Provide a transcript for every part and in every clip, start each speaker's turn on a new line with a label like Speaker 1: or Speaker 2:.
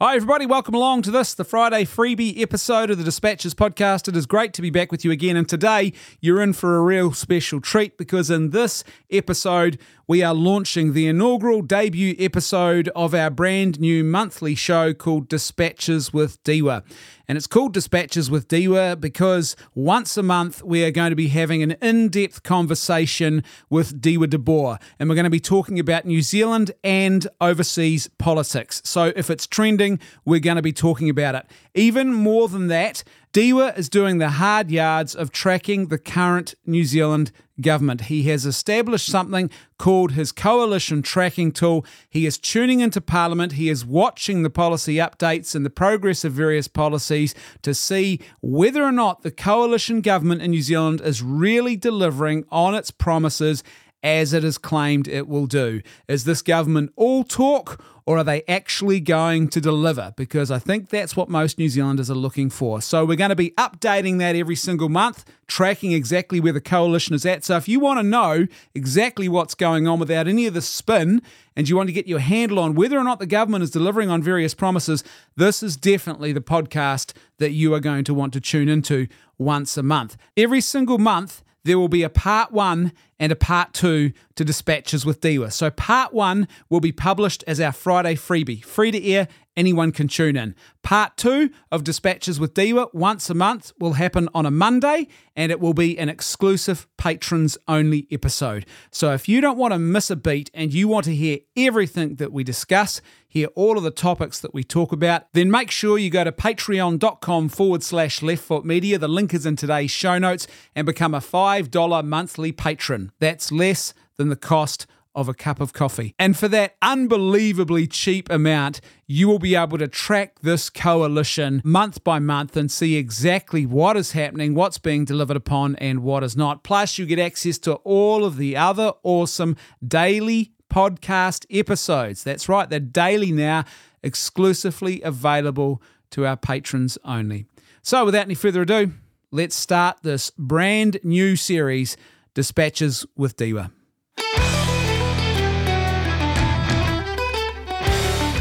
Speaker 1: Hi, everybody. Welcome along to this, the Friday freebie episode of the Dispatches podcast. It is great to be back with you again. And today, you're in for a real special treat because in this episode, we are launching the inaugural debut episode of our brand new monthly show called Dispatches with Dieuwe. And it's called Dispatches with Dieuwe because once a month we are going to be having an in depth conversation with Dieuwe de Boer. And we're going to be talking about New Zealand and overseas politics. So if it's trending, we're going to be talking about it. Even more than that, Dieuwe is doing the hard yards of tracking the current New Zealand government. He has established something called his coalition tracking tool. He is tuning into Parliament. He is watching the policy updates and the progress of various policies to see whether or not the coalition government in New Zealand is really delivering on its promises as it is claimed it will do. Is this government all talk or are they actually going to deliver? Because I think that's what most New Zealanders are looking for. So we're going to be updating that every single month, tracking exactly where the coalition is at. So if you want to know exactly what's going on without any of the spin and you want to get your handle on whether or not the government is delivering on various promises, this is definitely the podcast that you are going to want to tune into once a month. Every single month, there will be a part one and a part two to Dispatches with Dieuwe. So, part one will be published as our Friday freebie, free to air, anyone can tune in. Part two of Dispatches with Dieuwe, once a month, will happen on a Monday and it will be an exclusive patrons only episode. So, if you don't want to miss a beat and you want to hear everything that we discuss, hear all of the topics that we talk about, then make sure you go to patreon.com forward slash leftfoot media. The link is in today's show notes and become a $5 monthly patron. That's less than the cost of a cup of coffee. And for that unbelievably cheap amount, you will be able to track this coalition month by month and see exactly what is happening, what's being delivered upon, and what is not. Plus, you get access to all of the other awesome daily podcast episodes. That's right, they're daily now, exclusively available to our patrons only. So, without any further ado, let's start this brand new series Dispatches with Dieuwe.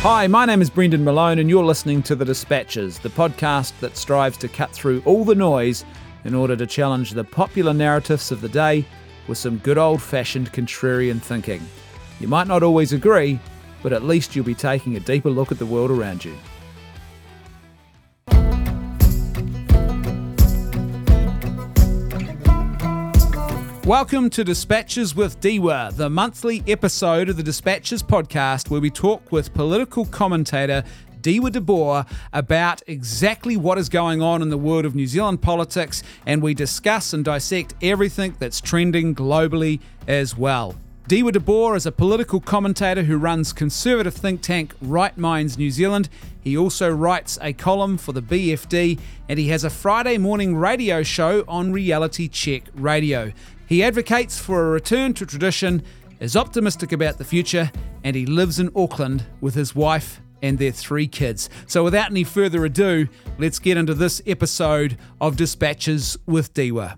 Speaker 1: Hi, my name is Brendan Malone, and you're listening to The Dispatches, the podcast that strives to cut through all the noise in order to challenge the popular narratives of the day with some good old fashioned contrarian thinking. You might not always agree, but at least you'll be taking a deeper look at the world around you. Welcome to Dispatches with Dieuwe, the monthly episode of the Dispatches podcast where we talk with political commentator Dieuwe de Boer about exactly what is going on in the world of New Zealand politics and we discuss and dissect everything that's trending globally as well. Dieuwe de Boer is a political commentator who runs conservative think tank Right Minds New Zealand. He also writes a column for the BFD and he has a Friday morning radio show on Reality Check Radio. He advocates for a return to tradition, is optimistic about the future, and he lives in Auckland with his wife and their three kids. So, without any further ado, let's get into this episode of Dispatches with Dieuwe.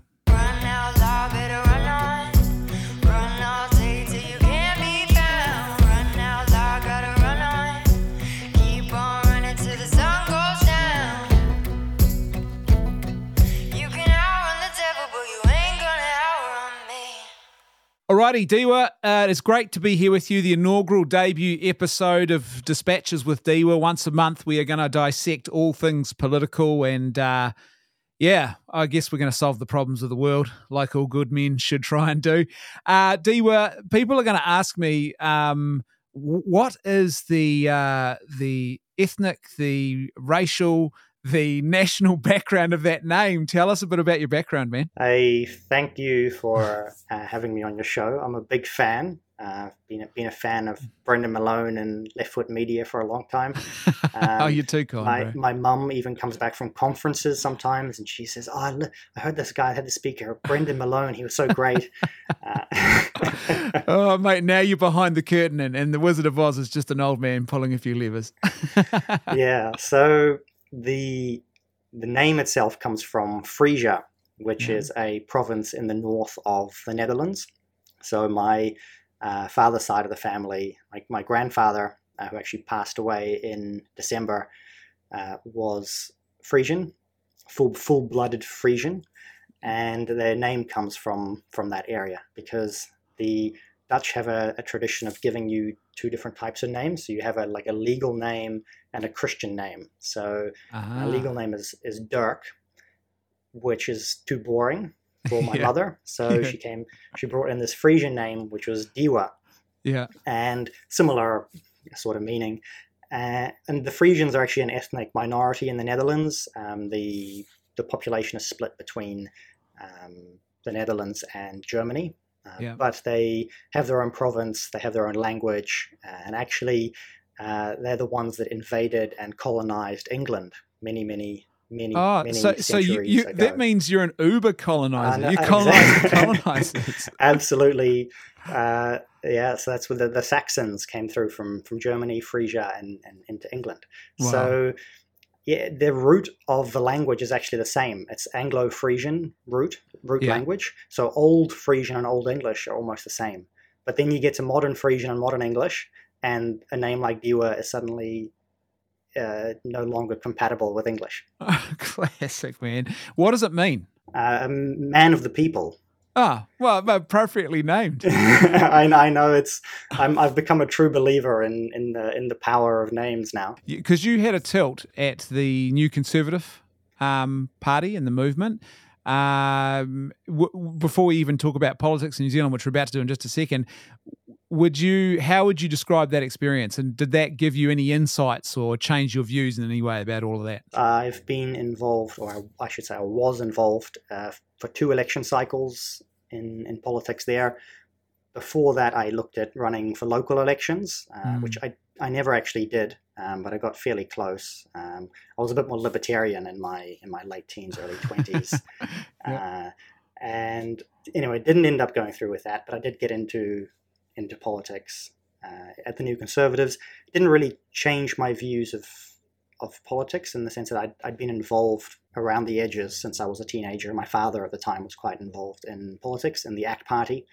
Speaker 1: Alrighty, Dieuwe, uh, it's great to be here with you. The inaugural debut episode of Dispatches with Dieuwe. Once a month, we are going to dissect all things political, and uh, yeah, I guess we're going to solve the problems of the world, like all good men should try and do. Uh, Dieuwe, people are going to ask me, um, what is the uh, the ethnic, the racial, the national background of that name. Tell us a bit about your background, man.
Speaker 2: I thank you for uh, having me on your show. I'm a big fan. Uh, been a, been a fan of Brendan Malone and Left Foot Media for a long time.
Speaker 1: Um, oh, you're too cool.
Speaker 2: My bro. my mum even comes back from conferences sometimes, and she says, "Oh, I, I heard this guy had the speaker, Brendan Malone. He was so great."
Speaker 1: Uh, oh, mate, now you're behind the curtain, and, and the Wizard of Oz is just an old man pulling a few levers.
Speaker 2: yeah. So the the name itself comes from Frisia, which mm-hmm. is a province in the north of the Netherlands. So my uh, father's side of the family, like my grandfather, uh, who actually passed away in December, uh, was Frisian, full full blooded Frisian, and their name comes from from that area because the Dutch have a, a, tradition of giving you two different types of names. So you have a like a legal name and a Christian name. So uh-huh. a legal name is is Dirk, which is too boring for my yeah. mother. So yeah. she came. She brought in this Frisian name, which was Dieuwe.
Speaker 1: Yeah.
Speaker 2: And similar sort of meaning. Uh, and the Frisians are actually an ethnic minority in the Netherlands. Um, the the population is split between um, the Netherlands and Germany. Uh, yeah. But they have their own province, they have their own language, and actually, uh, they're the ones that invaded and colonized England many, many, many, oh, many so, so you,
Speaker 1: you that means you're an Uber colonizer. Uh, you colonize colonizers.
Speaker 2: Absolutely. Uh, yeah, so that's where the, the Saxons came through from from Germany, Frisia, and, and into England. Wow. So yeah, the root of the language is actually the same. It's Anglo-Frisian root root yeah. language. So old Frisian and old English are almost the same. But then you get to modern Frisian and modern English, and a name like Dieuwe is suddenly uh, no longer compatible with English.
Speaker 1: classic, man. What does it mean?
Speaker 2: Uh, man of the people.
Speaker 1: Ah, well, appropriately named.
Speaker 2: I, I, know it's. i have become a true believer in, in the in the power of names now.
Speaker 1: Because you had a tilt at the New Conservative um, Party and the movement. Um, w- before we even talk about politics in New Zealand, which we're about to do in just a second, would you? How would you describe that experience? And did that give you any insights or change your views in any way about all of that?
Speaker 2: I've been involved, or I should say, I was involved uh, for two election cycles in, in politics there. Before that, I looked at running for local elections, uh, mm. which I, I never actually did, um, but I got fairly close. Um, I was a bit more libertarian in my in my late teens, early twenties, uh, and anyway, didn't end up going through with that. But I did get into into politics uh, at the New Conservatives. Didn't really change my views of of politics in the sense that I'd, I'd been involved around the edges since I was a teenager. My father at the time was quite involved in politics in the ACT Party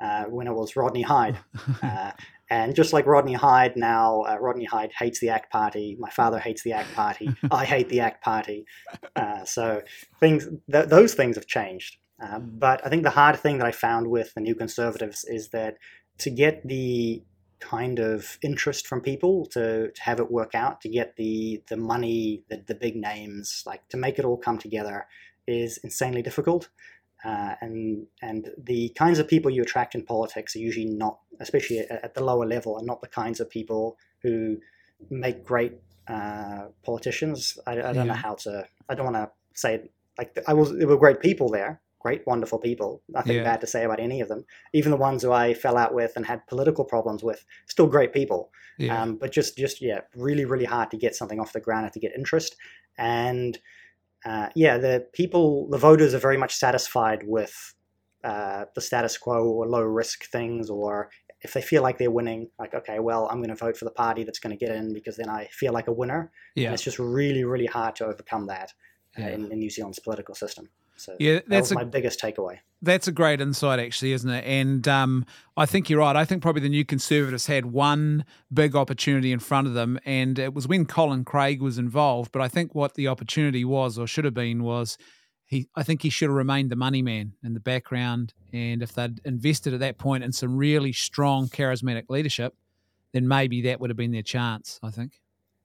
Speaker 2: uh, when it was Rodney Hide. Uh, and just like Rodney Hide now, uh, Rodney Hide hates the ACT Party. My father hates the ACT Party. I hate the ACT Party. Uh, so things, th- those things have changed. Uh, but I think the hard thing that I found with the New Conservatives is that to get the kind of interest from people to, to have it work out, to get the the money, the, the big names, like to make it all come together is insanely difficult. Uh, and and the kinds of people you attract in politics are usually not, especially at, at the lower level, are not the kinds of people who make great uh, politicians. I, I don't yeah. know how to. I don't want to say like I was. There were great people there, great, wonderful people. Nothing yeah. bad to say about any of them. Even the ones who I fell out with and had political problems with, still great people. Yeah. Um, but just, just yeah, really, really hard to get something off the ground and to get interest. And uh, yeah, the people, the voters are very much satisfied with uh, the status quo or low risk things, or if they feel like they're winning, like okay, well, I'm going to vote for the party that's going to get in because then I feel like a winner. Yeah, and it's just really, really hard to overcome that uh, yeah. in, in New Zealand's political system. So yeah, that's that a, my biggest takeaway.
Speaker 1: That's a great insight, actually, isn't it? And um, I think you're right. I think probably the New Conservatives had one big opportunity in front of them, and it was when Colin Craig was involved. But I think what the opportunity was, or should have been, was he. I think he should have remained the money man in the background, and if they'd invested at that point in some really strong, charismatic leadership, then maybe that would have been their chance. I think.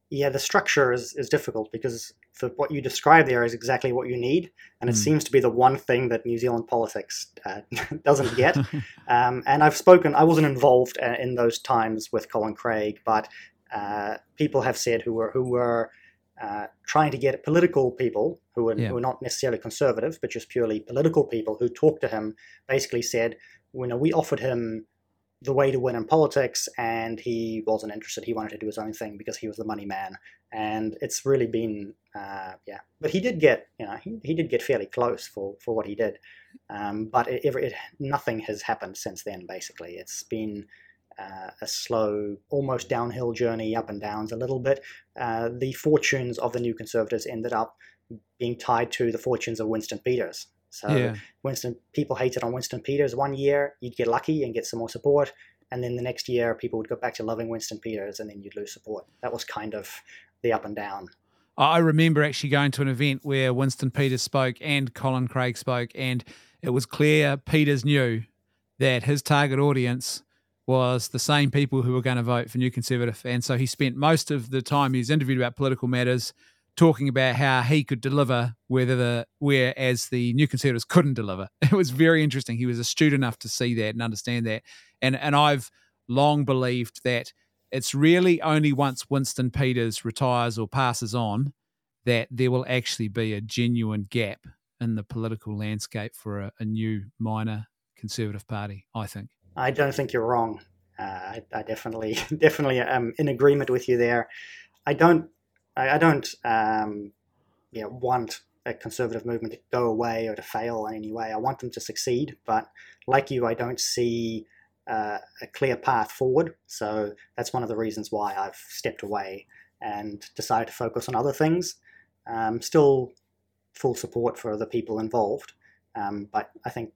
Speaker 2: Yeah, the structure is, is difficult because the, what you describe there is exactly what you need, and it mm. seems to be the one thing that New Zealand politics uh, doesn't get. um, and I've spoken; I wasn't involved uh, in those times with Colin Craig, but uh, people have said who were who were uh, trying to get political people who were, yeah. who were not necessarily conservative, but just purely political people who talked to him, basically said, you know, we offered him the way to win in politics, and he wasn't interested. He wanted to do his own thing because he was the money man, and it's really been, uh, yeah. But he did get, you know, he, he did get fairly close for for what he did, um, but it, it, nothing has happened since then. Basically, it's been. Uh, a slow, almost downhill journey, up and downs a little bit. Uh, the fortunes of the New Conservatives ended up being tied to the fortunes of Winston Peters. So yeah. Winston people hated on Winston Peters one year, you'd get lucky and get some more support. and then the next year people would go back to loving Winston Peters, and then you'd lose support. That was kind of the up and down.
Speaker 1: I remember actually going to an event where Winston Peters spoke and Colin Craig spoke, and it was clear Peters knew that his target audience was the same people who were going to vote for New Conservative. And so he spent most of the time he was interviewed about political matters talking about how he could deliver whether the whereas the New Conservatives couldn't deliver. It was very interesting. He was astute enough to see that and understand that. And and I've long believed that it's really only once Winston Peters retires or passes on that there will actually be a genuine gap in the political landscape for a, a new minor conservative party, I think.
Speaker 2: I don't think you're wrong. Uh, I, I, definitely, definitely am in agreement with you there. I don't, I, I don't, um, you know, want a conservative movement to go away or to fail in any way. I want them to succeed, but like you, I don't see uh, a clear path forward. So that's one of the reasons why I've stepped away and decided to focus on other things. Um, still full support for the people involved, um, but I think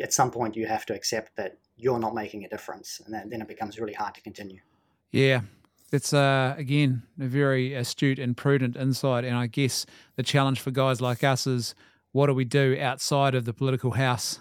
Speaker 2: at some point you have to accept that you're not making a difference, and then, then it becomes really hard to continue.
Speaker 1: Yeah, it's uh, again a very astute and prudent insight, and I guess the challenge for guys like us is what do we do outside of the political house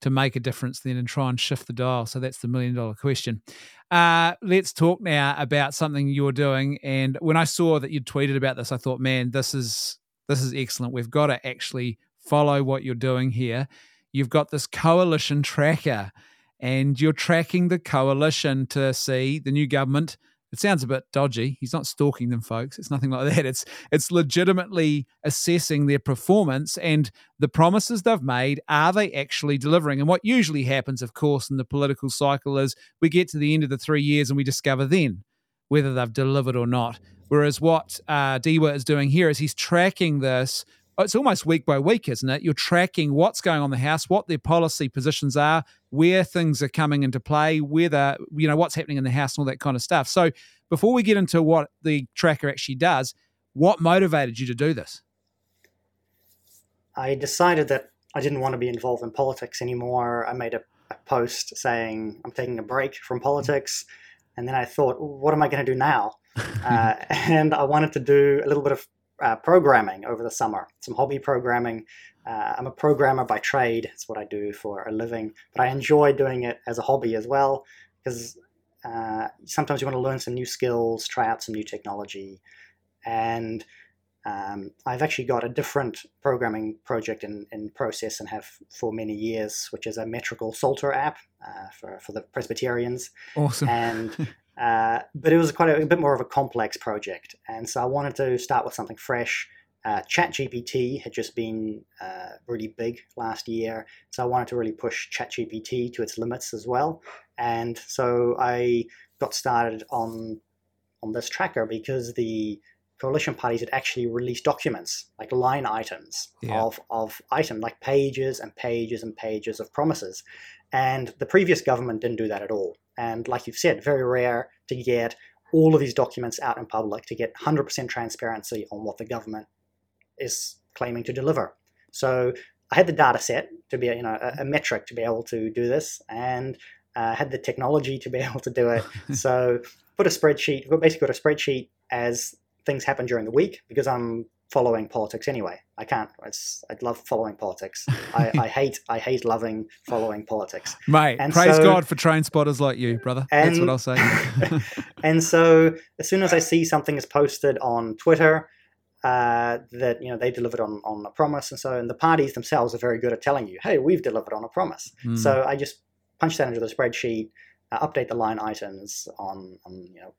Speaker 1: to make a difference then and try and shift the dial? So that's the million dollar question. Uh, let's talk now about something you're doing. And when I saw that you tweeted about this, I thought, man, this is this is excellent. We've got to actually follow what you're doing here. You've got this coalition tracker and you're tracking the coalition to see the new government. It sounds a bit dodgy. He's not stalking them, folks. It's nothing like that. It's it's legitimately assessing their performance and the promises they've made. Are they actually delivering? And what usually happens, of course, in the political cycle is we get to the end of the three years and we discover then whether they've delivered or not. Whereas what uh, Dieuwe is doing here is he's tracking this it's almost week by week, isn't it? You're tracking what's going on in the house, what their policy positions are, where things are coming into play, whether you know what's happening in the house and all that kind of stuff. So before we get into what the tracker actually does, what motivated you to do this?
Speaker 2: I decided that I didn't want to be involved in politics anymore. I made a, a post saying I'm taking a break from politics, and then I thought, what am I going to do now? uh, and I wanted to do a little bit of uh, programming over the summer, some hobby programming. Uh, I'm a programmer by trade. It's what I do for a living, but I enjoy doing it as a hobby as well because uh, sometimes you want to learn some new skills, try out some new technology. And um, I've actually got a different programming project in, in process and have for many years, which is a metrical Psalter app uh, for, for the Presbyterians.
Speaker 1: Awesome.
Speaker 2: And Uh, but it was quite a, a, bit more of a complex project, and so I wanted to start with something fresh. Uh, ChatGPT had just been uh, really big last year, so I wanted to really push ChatGPT to its limits as well. And so I got started on on this tracker because the coalition parties had actually released documents like line items yeah. of of item like pages and pages and pages of promises and the previous government didn't do that at all and like you've said, very rare to get all of these documents out in public to get 100% transparency on what the government is claiming to deliver. So I had the data set to be, you know, a, a metric to be able to do this, and uh, had the technology to be able to do it. so put a spreadsheet, basically got a spreadsheet as things happen during the week because I'm following politics anyway. I can't. It's, I love following politics. I, I, hate. I hate loving following politics.
Speaker 1: Mate, and praise so, God for train spotters like you, brother. And, That's what I'll say.
Speaker 2: and so, as soon as I see something is posted on Twitter uh, that you know they delivered on on a promise, and so and the parties themselves are very good at telling you, "Hey, we've delivered on a promise." Mm. So I just punch that into the spreadsheet, uh, update the line items on on you know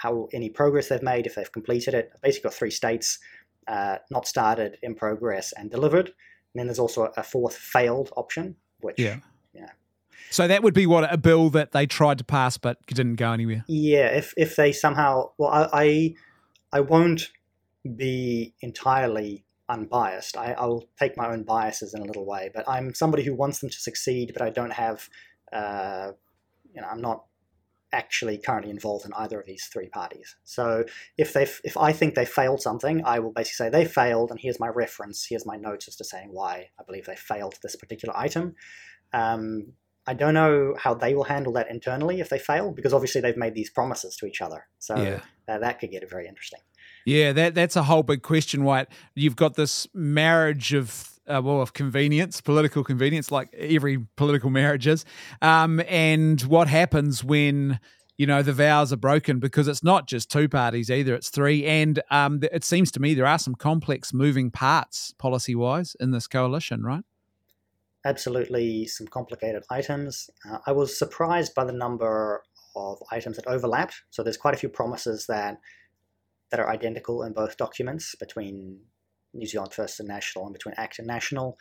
Speaker 2: how any progress they've made, if they've completed it. Basically, got three states: uh, not started, in progress, and delivered. And then there's also a fourth failed option, which
Speaker 1: yeah. yeah. So that would be what a bill that they tried to pass but didn't go anywhere.
Speaker 2: Yeah, if if they somehow, well, I I, I won't be entirely unbiased. I, I'll take my own biases in a little way, but I'm somebody who wants them to succeed, but I don't have, uh, you know, I'm not actually currently involved in either of these three parties. So if they if I think they failed something, I will basically say they failed, and here's my reference, here's my notes as to saying why I believe they failed this particular item. Um, I don't know how they will handle that internally if they fail, because obviously they've made these promises to each other. So
Speaker 1: Yeah.
Speaker 2: uh, that could get very interesting.
Speaker 1: Yeah, that that's a whole big question, White. You've got this marriage of uh, well, of convenience, political convenience, like every political marriage is. Um, and what happens when you know the vows are broken? Because it's not just two parties either; it's three. And um, it seems to me there are some complex moving parts policy wise in this coalition, right?
Speaker 2: absolutely some complicated items. Uh, I was surprised by the number of items that overlapped. So there's quite a few promises that that are identical in both documents between New Zealand First and National and between ACT and National,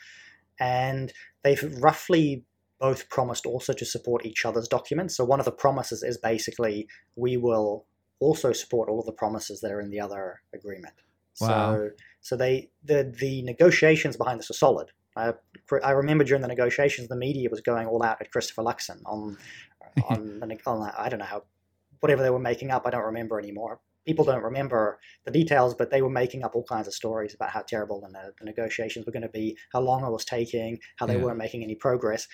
Speaker 2: and they've roughly both promised also to support each other's documents. So one of the promises is basically we will also support all of the promises that are in the other agreement.
Speaker 1: Wow.
Speaker 2: So so they the the negotiations behind this are solid. I, I remember during the negotiations, the media was going all out at Christopher Luxon on on, the, on I don't know how whatever they were making up. I don't remember anymore. People don't remember the details, but they were making up all kinds of stories about how terrible the, the negotiations were going to be, how long it was taking, how they
Speaker 1: Yeah.
Speaker 2: weren't making any progress.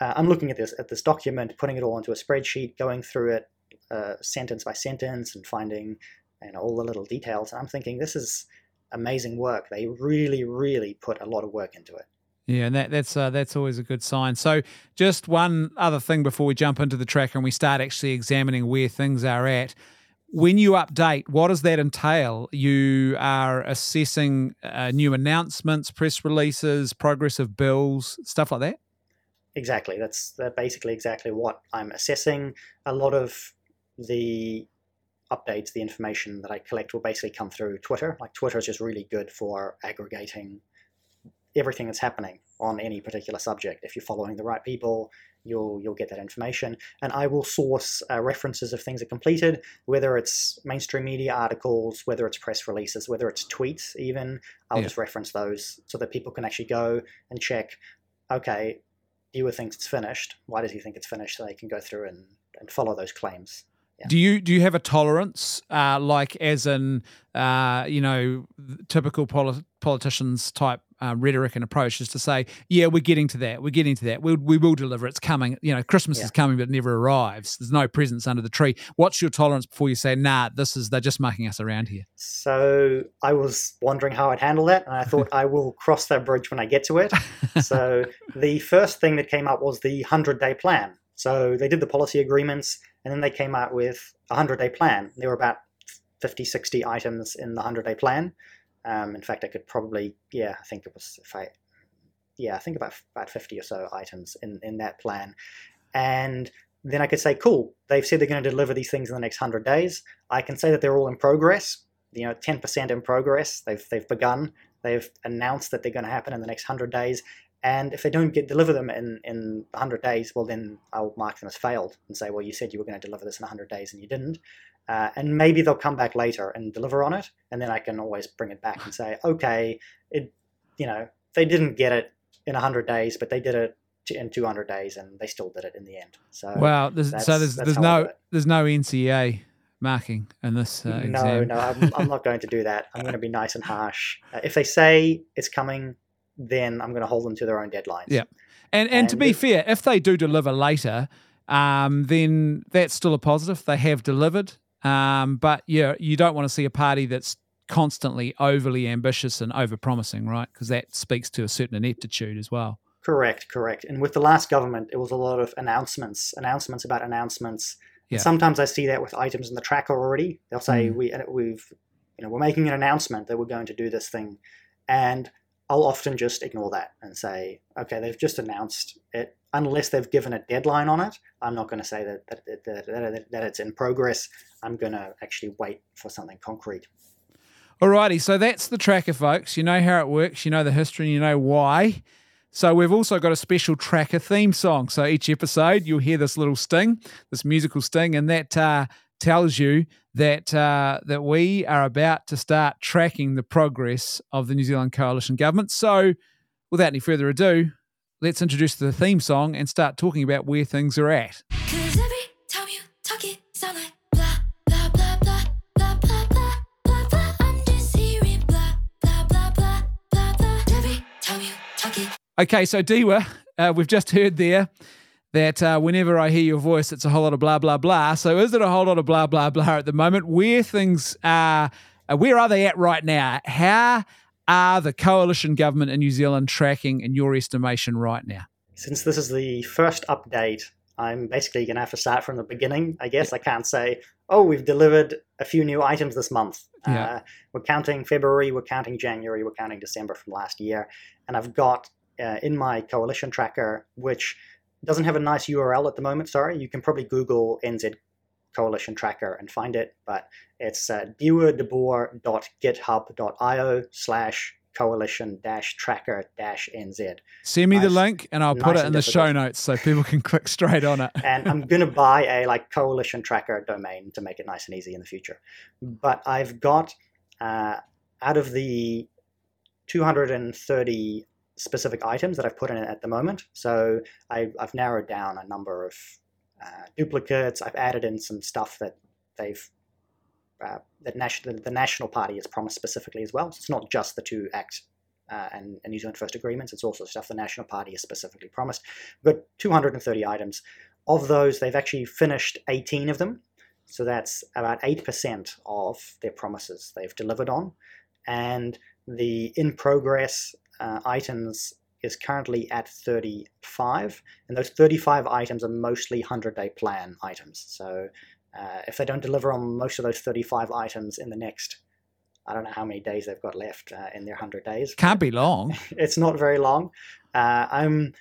Speaker 2: Uh, I'm looking at this at this document, putting it all into a spreadsheet, going through it uh, sentence by sentence, and finding you know all the little details. And I'm thinking this is amazing work. They really, really put a lot of work into it.
Speaker 1: Yeah, and that, that's uh, that's always a good sign. So, just one other thing before we jump into the tracker and we start actually examining where things are at. When you update, what does that entail? You are assessing uh, new announcements, press releases, progress of bills, stuff like that.
Speaker 2: Exactly. That's basically exactly what I'm assessing. A lot of the updates, the information that I collect will basically come through Twitter. Like Twitter is just really good for aggregating everything that's happening on any particular subject. If you're following the right people, you'll you'll get that information. And I will source uh, references of things that completed, whether it's mainstream media articles, whether it's press releases, whether it's tweets. Even I'll
Speaker 1: Yeah.
Speaker 2: just reference those so that people can actually go and check. Okay, Ewa thinks it's finished. Why does he think it's finished? So they can go through and, and follow those claims. Yeah.
Speaker 1: Do you do you have a tolerance, uh, like as in, uh, you know, typical poli- politicians type uh, rhetoric and approach is to say, yeah, we're getting to that, we're getting to that, we we will deliver, it's coming. You know, Christmas
Speaker 2: Yeah.
Speaker 1: is coming, but it never arrives. There's no presents under the tree. What's your tolerance before you say, nah, this is they're just mucking us around here?
Speaker 2: So I was wondering how I'd handle that, and I thought I will cross that bridge when I get to it. so the first thing that came up was the 100 day plan. So they did the policy agreements, and then they came out with a 100 day plan. There were about 50, 60 items in the 100 day plan. Um, in fact, I could probably, yeah, I think it was, if I, yeah, I think about about 50 or so items in, in that plan. And then I could say, cool, they've said they're going to deliver these things in the next 100 days. I can say that they're all in progress, you know, 10% in progress. They've, they've begun. They've announced that they're going to happen in the next 100 days. And if they don't get deliver them in, in 100 days, well, then I'll mark them as failed and say, well, you said you were going to deliver this in 100 days and you didn't. Uh, and maybe they'll come back later and deliver on it. And then I can always bring it back and say, okay, it, you know, they didn't get it in 100 days, but they did it in 200 days and they still did it in the end. So
Speaker 1: Wow, there's, so there's there's
Speaker 2: how I do
Speaker 1: no there's no NCEA marking in this uh,
Speaker 2: no,
Speaker 1: exam.
Speaker 2: no, I'm, I'm not going to do that. I'm going to be nice and harsh. Uh, if they say it's coming, then I'm going to hold them to their own deadlines.
Speaker 1: Yeah. And and to be
Speaker 2: it-
Speaker 1: fair, if they do deliver later, um, then that's still a positive. They have delivered. Um, but yeah, you don't want to see a party that's constantly overly ambitious and over promising, right? Because that speaks to a certain ineptitude as well.
Speaker 2: Correct, correct. And with the last government, it was a lot of announcements, announcements about announcements.
Speaker 1: Yeah.
Speaker 2: Sometimes I see that with items in the tracker already. They'll say
Speaker 1: Mm.
Speaker 2: we we've you know we're making an announcement that we're going to do this thing, and I'll often just ignore that and say, okay, they've just announced it. Unless they've given a deadline on it, I'm not going to say that that, that, that, that, it's in progress. I'm going to actually wait for something concrete.
Speaker 1: Alrighty, so that's the tracker, folks. You know how it works, you know the history, and you know why. So we've also got a special tracker theme song. So each episode, you'll hear this little sting, this musical sting, and that uh, tells you that uh, that we are about to start tracking the progress of the New Zealand coalition government. So, without any further ado, let's introduce the theme song and start talking about where things are at. Okay, so Dieuwe, uh, we've just heard there that uh, whenever I hear your voice, it's a whole lot of blah blah blah. So is it a whole lot of blah blah blah at the moment? Where things are, uh, where are they at right now? How are the coalition government in New Zealand tracking, in your estimation, right now?
Speaker 2: Since this is the first update, I'm basically going to have to start from the beginning. I guess I can't say, oh, we've delivered a few new items this month.
Speaker 1: Yeah.
Speaker 2: Uh, we're counting February, we're counting January, we're counting December from last year. And I've got uh, in my coalition tracker, which doesn't have a nice URL at the moment, sorry. You can probably Google NZ coalition tracker and find it, but it's uh, dewardeboer.github.io slash coalition dash tracker dash nz.
Speaker 1: Send me the link, and I'll put it in the show notes so people can click straight on it.
Speaker 2: and I'm gonna buy a like coalition tracker domain to make it nice and easy in the future. But I've got uh, out of the 230 specific items that I've put in it at the moment, so I, I've narrowed down a number of uh, duplicates. I've added in some stuff that they've uh, that national the National Party has promised specifically as well. So it's not just the two Act uh, and, and New Zealand First agreements. It's also stuff the National Party has specifically promised. We've got 230 items. Of those, they've actually finished 18 of them. So that's about 8% of their promises they've delivered on. And the in progress uh, items is currently at 35. And those 35 items are mostly 100 day plan items. So uh, if they don't deliver on most of those 35 items in the next, I don't know how many days they've got left uh, in their 100 days
Speaker 1: Can't be long.
Speaker 2: it's not very long. Uh, I'm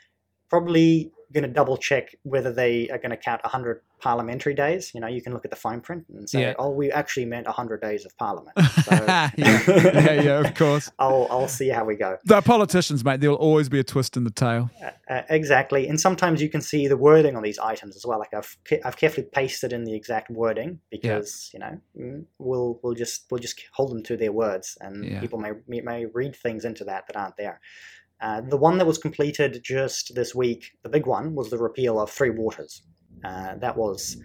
Speaker 2: probably going to double check whether they are going to count 100 parliamentary days. You know, you can look at the fine print and say,
Speaker 1: Yeah.
Speaker 2: oh, we actually meant 100 days of parliament. So
Speaker 1: yeah, yeah, yeah, of course.
Speaker 2: I'll, I'll see how we go.
Speaker 1: The politicians, mate, there'll always be a twist in the tail.
Speaker 2: Uh, exactly. And sometimes you can see the wording on these items as well. Like I've, I've carefully pasted in the exact wording because, you know, mm, we'll, we'll just, we'll just hold them to their words and
Speaker 1: Yeah.
Speaker 2: people may, may read things into that that aren't there. Uh, the one that was completed just this week, the big one, was the repeal of Three Waters. Uh, that was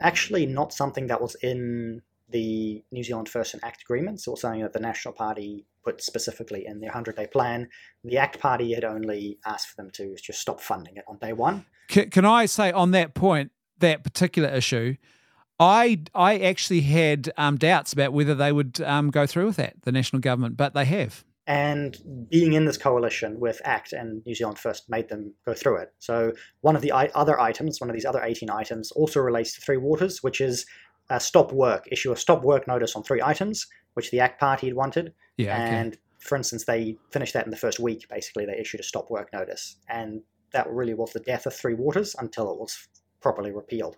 Speaker 2: actually not something that was in the New Zealand First and Act agreements. Was something that the National Party put specifically in their 100 day plan. The Act Party had only asked for them to just stop funding it on day one.
Speaker 1: Can, can I say on that point, that particular issue, I I actually had um, doubts about whether they would um, go through with that, the national government, but they have.
Speaker 2: And being in this coalition with ACT and New Zealand First made them go through it. So one of the i- other items, one of these other 18 items, also relates to Three Waters, which is a stop work, issue a stop work notice on three items, which the ACT Party had wanted.
Speaker 1: Yeah, okay.
Speaker 2: And for instance, they finished that in the first week. Basically, they issued a stop work notice, and that really was the death of Three Waters until it was properly repealed.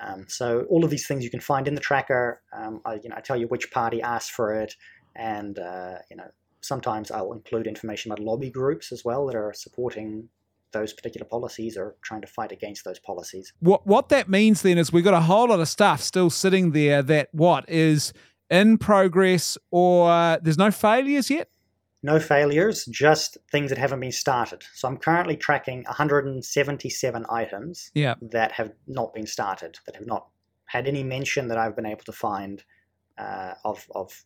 Speaker 2: Um, so all of these things you can find in the tracker. Um, I, you know, I tell you which party asked for it, and uh, you know, sometimes I'll include information about lobby groups as well that are supporting those particular policies or trying to fight against those policies.
Speaker 1: What what that means then is we've got a whole lot of stuff still sitting there that what is in progress or there's no failures yet.
Speaker 2: No failures, just things that haven't been started. So I'm currently tracking 177 items
Speaker 1: Yeah.
Speaker 2: that have not been started, that have not had any mention that I've been able to find uh, of of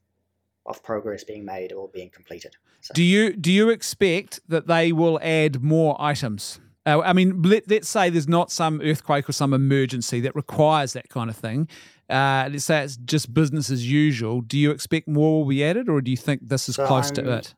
Speaker 2: of progress being made or being completed. So,
Speaker 1: Do you do you expect that they will add more items? Uh, I mean, let, let's say there's not some earthquake or some emergency that requires that kind of thing. Uh, let's say it's just business as usual. Do you expect more will be added, or do you think this is
Speaker 2: So
Speaker 1: close to
Speaker 2: I'm-
Speaker 1: it?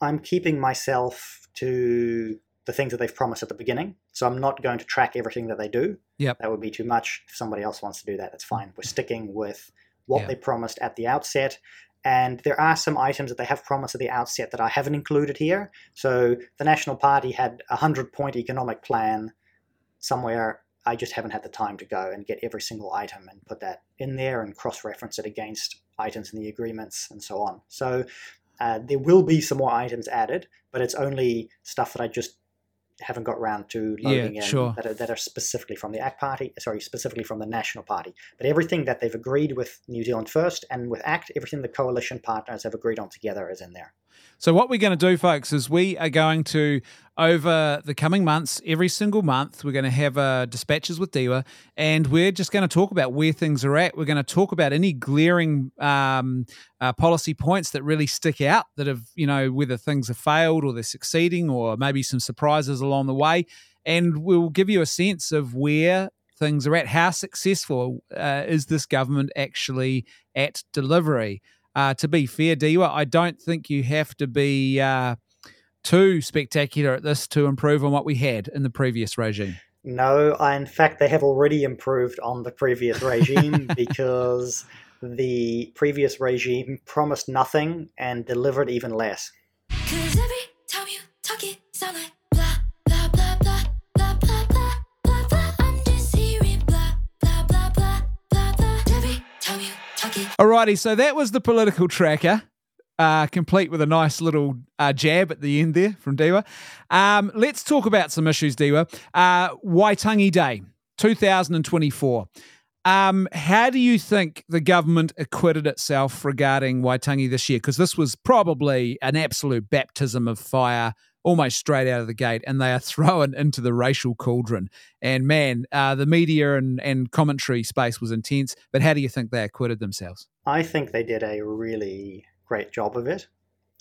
Speaker 2: I'm keeping myself to the things that they've promised at the beginning. So I'm not going to track everything that they do.
Speaker 1: Yep.
Speaker 2: That would be too much. If somebody else wants to do that, that's fine. We're sticking with what
Speaker 1: Yeah.
Speaker 2: they promised at the outset. And there are some items that they have promised at the outset that I haven't included here. So the National Party had a 100 point economic plan somewhere. I just haven't had the time to go and get every single item and put that in there and cross reference it against items in the agreements and so on. So uh, there will be some more items added, but it's only stuff that I just haven't got around to loading in
Speaker 1: sure.
Speaker 2: that, are, that are specifically from the ACT Party, sorry, specifically from the National Party. But everything that they've agreed with New Zealand First and with ACT, everything the coalition partners have agreed on together is in there.
Speaker 1: So what we're going to do, folks, is we are going to over the coming months, every single month, we're going to have uh, dispatches with Dieuwe, and we're just going to talk about where things are at. We're going to talk about any glaring um, uh, policy points that really stick out, that have you know whether things have failed or they're succeeding, or maybe some surprises along the way. and we'll give you a sense of where things are at. How successful uh, is this government actually at delivery? Uh, to be fair, Dieuwe, I don't think you have to be uh, too spectacular at this to improve on what we had in the previous regime.
Speaker 2: No, I, in fact, they have already improved on the previous regime because the previous regime promised nothing and delivered even less.
Speaker 3: Cause every time you talk it sound like
Speaker 1: Alrighty, so that was the political tracker, uh, complete with a nice little uh, jab at the end there from Dieuwe. Um, let's talk about some issues, Dieuwe. Uh, Waitangi Day, 2024. Um, how do you think the government acquitted itself regarding Waitangi this year? Because this was probably an absolute baptism of fire almost straight out of the gate, and they are thrown into the racial cauldron. And man, uh, the media and, and commentary space was intense. But how do you think they acquitted themselves?
Speaker 2: I think they did a really great job of it.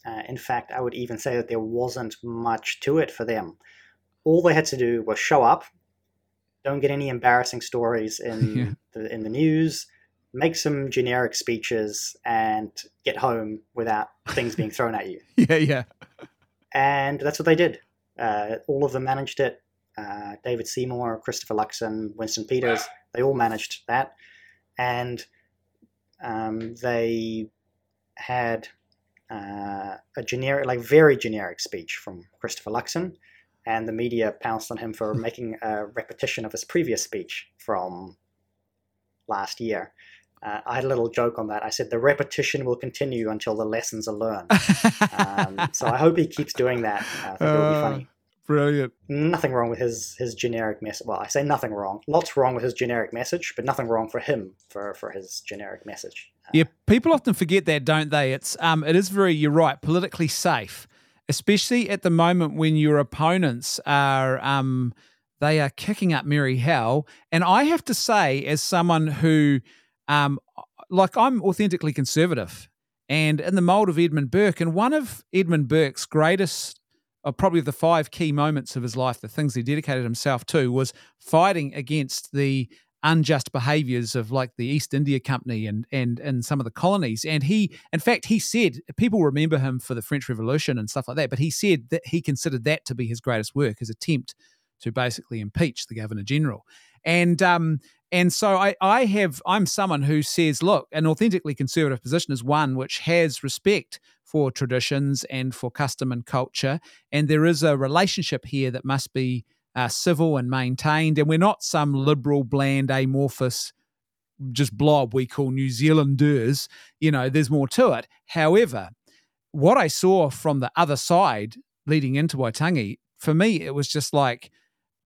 Speaker 2: Uh, in fact, I would even say that there wasn't much to it for them. All they had to do was show up, don't get any embarrassing stories in
Speaker 1: Yeah.
Speaker 2: the in the news, make some generic speeches, and get home without things being thrown at you.
Speaker 1: yeah, yeah.
Speaker 2: And that's what they did. Uh, all of them managed it. Uh, David Seymour, Christopher Luxon, Winston Peters, they all managed that. And um, they had uh, a generic, like very generic speech from Christopher Luxon. And the media pounced on him for making a repetition of his previous speech from last year. Uh, I had a little joke on that. I said the repetition will continue until the lessons are learned. Um, so I hope he keeps doing that. Uh, I think it'll be
Speaker 1: Uh,
Speaker 2: funny.
Speaker 1: Brilliant.
Speaker 2: Nothing wrong with his his generic message. Well, I say nothing wrong. Lots wrong with his generic message, but nothing wrong for him for for his generic message. Uh,
Speaker 1: Yeah, people often forget that, don't they? It's um, it is very. You're right, politically safe, especially at the moment when your opponents are um, they are kicking up merry hell. And I have to say, as someone who, um, like I'm authentically conservative, and in the mold of Edmund Burke, and one of Edmund Burke's greatest. Or probably the five key moments of his life, the things he dedicated himself to, was fighting against the unjust behaviors of like the East India Company and and and some of the colonies. And he, in fact, he said people remember him for the French Revolution and stuff like that. But he said that he considered that to be his greatest work, his attempt to basically impeach the Governor General. And um and so I I have I'm someone who says, look, an authentically conservative position is one which has respect for traditions and for custom and culture, and there is a relationship here that must be uh, civil and maintained. And we're not some liberal, bland, amorphous, just blob we call New Zealanders. You know, there's more to it. However, what I saw from the other side leading into Waitangi, for me, it was just like,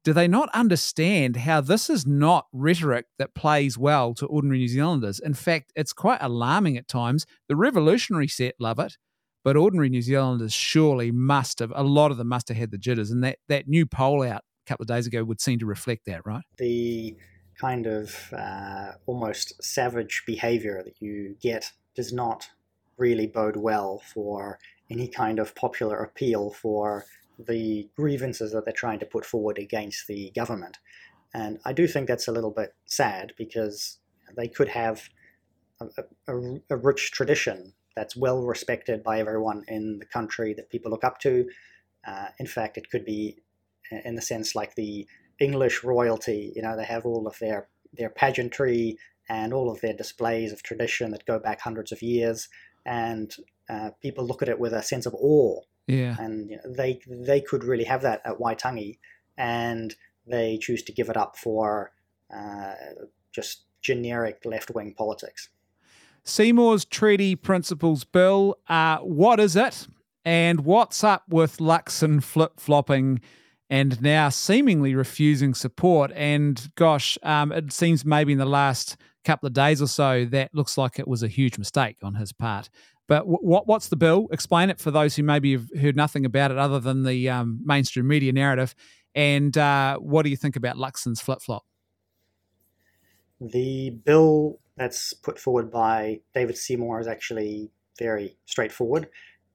Speaker 1: do they not understand how this is not rhetoric that plays well to ordinary New Zealanders? In fact, it's quite alarming at times. The revolutionary set love it, but ordinary New Zealanders surely must have, a lot of them must have had the jitters. And that, that new poll out a couple of days ago would seem to reflect that, right?
Speaker 2: the kind of uh, almost savage behavior that you get does not really bode well for any kind of popular appeal for the grievances that they're trying to put forward against the government. And I do think that's a little bit sad because they could have a, a, a rich tradition that's well respected by everyone in the country that people look up to. Uh, in fact, it could be, in the sense, like the English royalty. You know, they have all of their their pageantry and all of their displays of tradition that go back hundreds of years, and uh, people look at it with a sense of awe.
Speaker 1: Yeah.
Speaker 2: And you know, they they could really have that at Waitangi, and they choose to give it up for uh, just generic left wing politics.
Speaker 1: Seymour's Treaty Principles Bill, uh, what is it? And what's up with Luxon flip flopping and now seemingly refusing support? And gosh, um, it seems maybe in the last couple of days or so that looks like it was a huge mistake on his part. But what what's the bill? Explain it for those who maybe have heard nothing about it other than the um, mainstream media narrative. And uh, what do you think about Luxon's flip flop?
Speaker 2: The bill that's put forward by David Seymour is actually very straightforward.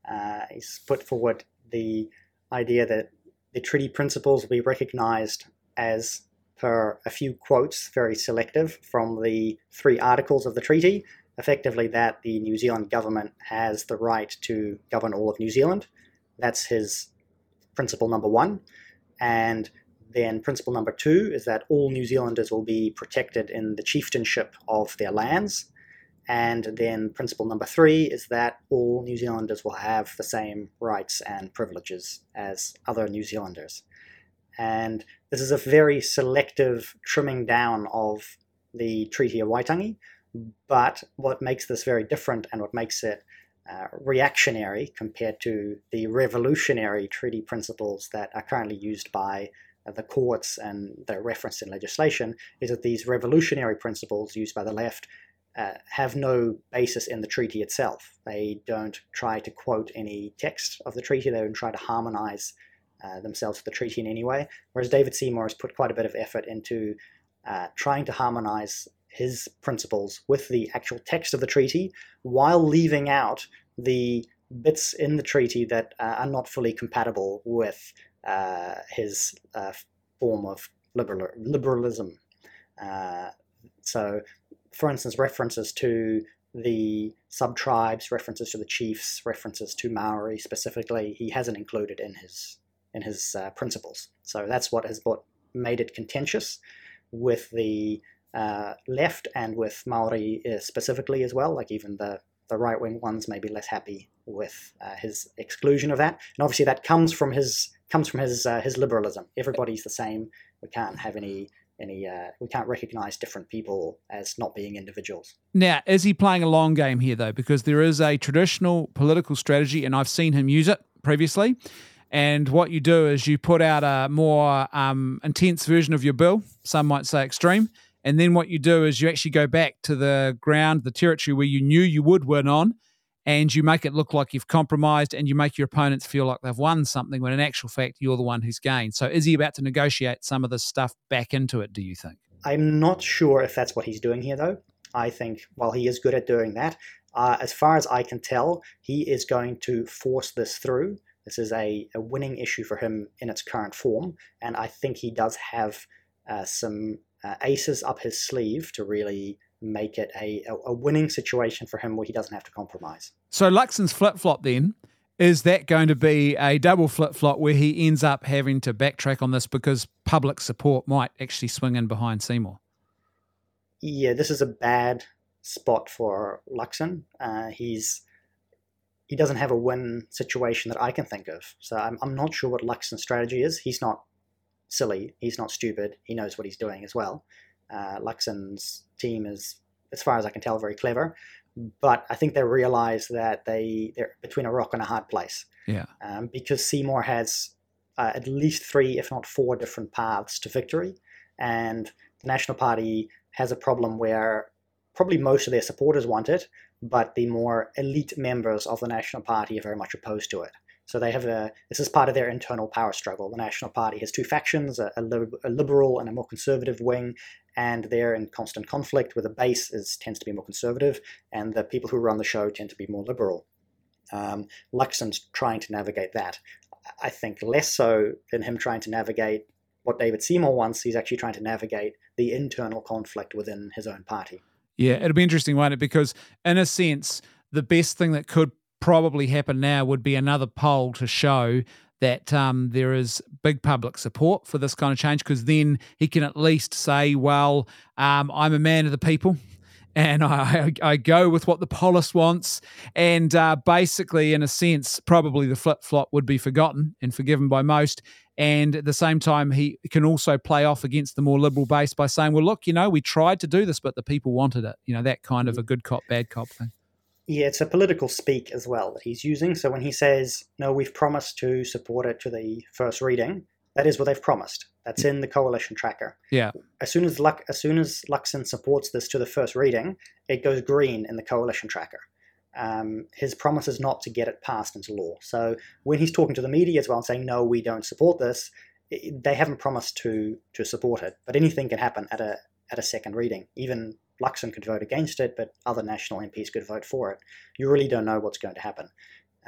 Speaker 2: Uh, he's put forward the idea that the treaty principles will be recognised as per a few quotes, very selective, from the three articles of the treaty. Effectively, that the New Zealand government has the right to govern all of New Zealand. That's his principle number one. And then principle number two is that all New Zealanders will be protected in the chieftainship of their lands. And then principle number three is that all New Zealanders will have the same rights and privileges as other New Zealanders. And this is a very selective trimming down of the Treaty of Waitangi. But what makes this very different and what makes it uh, reactionary compared to the revolutionary treaty principles that are currently used by uh, the courts and they're referenced in legislation is that these revolutionary principles used by the left uh, have no basis in the treaty itself. They don't try to quote any text of the treaty, they don't try to harmonize uh, themselves with the treaty in any way. Whereas David Seymour has put quite a bit of effort into uh, trying to harmonize his principles with the actual text of the treaty while leaving out the bits in the treaty that uh, are not fully compatible with uh, his uh, form of liberal, liberalism. so for instance, references to the sub tribes, references to the chiefs, references to Maori specifically, he hasn't included in his in his uh, principles. So that's what has what made it contentious with the uh, left and with Maori uh, specifically as well. Like even the the right wing ones may be less happy with uh, his exclusion of that, and obviously that comes from his comes from his uh, his liberalism. Everybody's the same. We can't have any any uh, we can't recognize different people as not being individuals
Speaker 1: now is he playing a long game here though because there is a traditional political strategy and i've seen him use it previously and what you do is you put out a more um, intense version of your bill some might say extreme and then what you do is you actually go back to the ground the territory where you knew you would win on and you make it look like you've compromised and you make your opponents feel like they've won something when in actual fact you're the one who's gained. So is he about to negotiate some of this stuff back into it, do you think?
Speaker 2: I'm not sure if that's what he's doing here, though. I think while he is good at doing that, uh, as far as I can tell, he is going to force this through. This is a, a winning issue for him in its current form, and I think he does have uh, some uh, aces up his sleeve to really make it a, a winning situation for him where he doesn't have to compromise.
Speaker 1: So Luxon's flip flop then is that going to be a double flip flop where he ends up having to backtrack on this because public support might actually swing in behind Seymour?
Speaker 2: Yeah, this is a bad spot for Luxon. Uh, he's he doesn't have a win situation that I can think of. So I'm, I'm not sure what Luxon's strategy is. He's not silly. He's not stupid. He knows what he's doing as well. Uh, Luxon's team is, as far as I can tell, very clever. But I think they realize that they they're between a rock and a hard place.
Speaker 1: Yeah.
Speaker 2: Um, because Seymour has uh, at least three, if not four, different paths to victory, and the National Party has a problem where probably most of their supporters want it, but the more elite members of the National Party are very much opposed to it. So they have a this is part of their internal power struggle. The National Party has two factions: a, a, liberal and a more conservative wing, and they're in constant conflict. Where the base is tends to be more conservative, and the people who run the show tend to be more liberal. Um, Luxon's trying to navigate that. I think less so than him trying to navigate what David Seymour wants. He's actually trying to navigate the internal conflict within his own party.
Speaker 1: Yeah, it'll be interesting, won't it? Because in a sense, the best thing that could probably happen now would be another poll to show that um, there is big public support for this kind of change because then he can at least say, well, um, I'm a man of the people. And I, I go with what the polis wants. And uh, basically, in a sense, probably the flip flop would be forgotten and forgiven by most. And at the same time, he can also play off against the more liberal base by saying, well, look, you know, we tried to do this, but the people wanted it. You know, that kind of a good cop, bad cop thing.
Speaker 2: Yeah, it's a political speak as well that he's using. So when he says, no, we've promised to support it to the first reading, that is what they've promised. That's in the coalition tracker.
Speaker 1: Yeah.
Speaker 2: As soon as Lux, as soon as Luxon supports this to the first reading, it goes green in the coalition tracker. Um, his promise is not to get it passed into law. So when he's talking to the media as well and saying, no, we don't support this, they haven't promised to to support it. But anything can happen at a at a second reading. Even Luxon could vote against it, but other national MPs could vote for it. You really don't know what's going to happen.